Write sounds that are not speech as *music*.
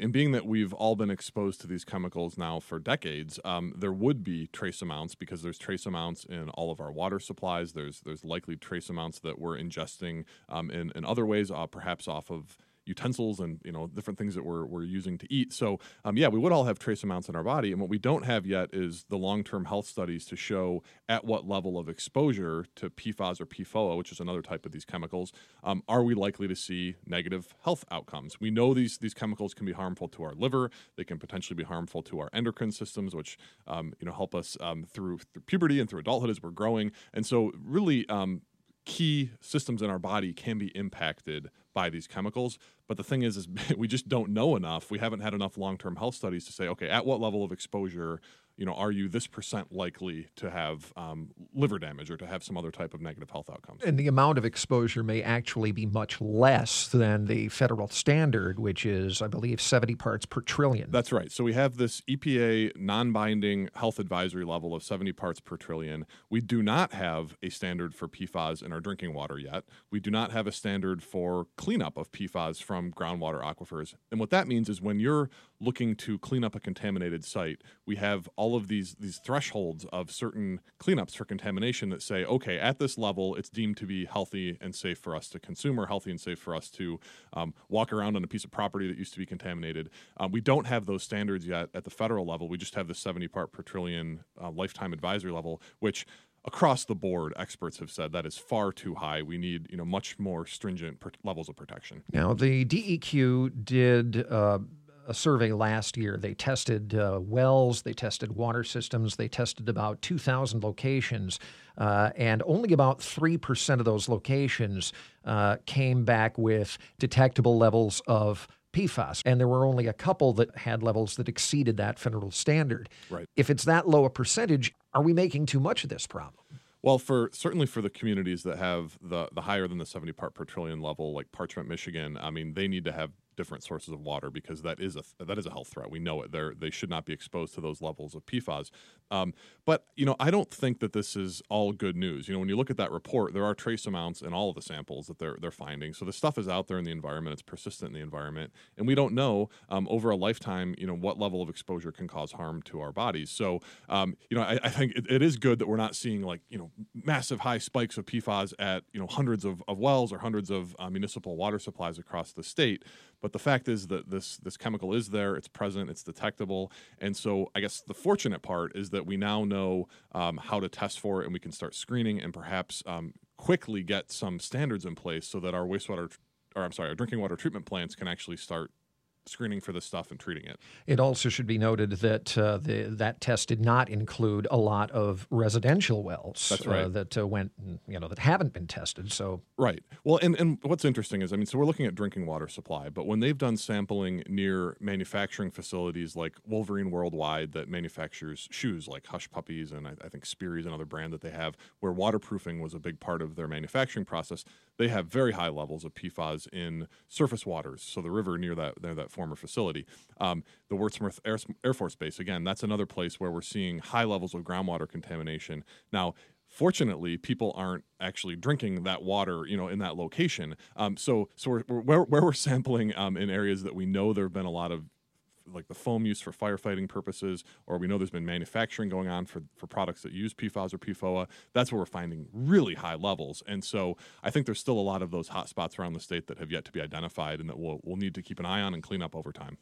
and being that we've all been exposed to these chemicals now for decades, um, there would be trace amounts because there's trace amounts in all of our water supplies. There's there's likely trace amounts that we're ingesting um, in in other ways, uh, perhaps off of utensils and you know different things that we're, we're using to eat. So um, yeah we would all have trace amounts in our body. And what we don't have yet is the long-term health studies to show at what level of exposure to pfas or pfoa which is another type of these chemicals um, are we likely to see negative health outcomes? We know these these chemicals can be harmful to our liver. They can potentially be harmful to our endocrine systems which um, you know help us um, through, through puberty and through adulthood as we're growing. And so really um, key systems in our body can be impacted by these chemicals. But the thing is, is *laughs* we just don't know enough. We haven't had enough long-term health studies to say, okay, at what level of exposure you know, are you this percent likely to have um, liver damage or to have some other type of negative health outcomes? And the amount of exposure may actually be much less than the federal standard, which is, I believe, 70 parts per trillion. That's right. So we have this EPA non binding health advisory level of 70 parts per trillion. We do not have a standard for PFAS in our drinking water yet. We do not have a standard for cleanup of PFAS from groundwater aquifers. And what that means is when you're looking to clean up a contaminated site, we have all of these these thresholds of certain cleanups for contamination that say, okay, at this level, it's deemed to be healthy and safe for us to consume, or healthy and safe for us to um, walk around on a piece of property that used to be contaminated. Um, we don't have those standards yet at the federal level. We just have the 70 part per trillion uh, lifetime advisory level, which across the board, experts have said that is far too high. We need, you know, much more stringent per- levels of protection. Now, the DEQ did uh, a survey last year. They tested uh, wells, they tested water systems, they tested about 2,000 locations, uh, and only about 3% of those locations uh, came back with detectable levels of PFAS. And there were only a couple that had levels that exceeded that federal standard. Right. If it's that low a percentage, are we making too much of this problem? Well, for certainly for the communities that have the the higher than the 70 part per trillion level, like Parchment, Michigan, I mean, they need to have different sources of water because that is a that is a health threat. We know it. They they should not be exposed to those levels of PFAS. Um, but you know, I don't think that this is all good news. You know, when you look at that report, there are trace amounts in all of the samples that they're they're finding. So the stuff is out there in the environment. It's persistent in the environment, and we don't know um, over a lifetime, you know, what level of exposure can cause harm to our bodies. So um, you know, I, I think it, it is good that we're not seeing like you know massive high spikes of PFAS at you know hundreds of, of wells or hundreds of uh, municipal water supplies across the state. But the fact is that this this chemical is there, it's present, it's detectable, and so I guess the fortunate part is that we now know um, how to test for it, and we can start screening and perhaps um, quickly get some standards in place so that our wastewater, or I'm sorry, our drinking water treatment plants can actually start screening for this stuff and treating it. It also should be noted that uh, the, that test did not include a lot of residential wells. That's right. Uh, that uh, went, you know, that haven't been tested. So right. Well, and and what's interesting is, I mean, so we're looking at drinking water supply, but when they've done sampling near manufacturing facilities like Wolverine Worldwide that manufactures shoes like Hush Puppies and I, I think Sperry's another brand that they have, where waterproofing was a big part of their manufacturing process, they have very high levels of PFAS in surface waters. So the river near that near that former facility. Um, the Wurtsmith Air, Air Force Base, again, that's another place where we're seeing high levels of groundwater contamination. Now, fortunately people aren't actually drinking that water you know in that location um, so so we're, we're, where, where we're sampling um, in areas that we know there have been a lot of like the foam use for firefighting purposes, or we know there's been manufacturing going on for, for products that use PFAS or PFOA, that's where we're finding really high levels. And so I think there's still a lot of those hot spots around the state that have yet to be identified and that we'll, we'll need to keep an eye on and clean up over time.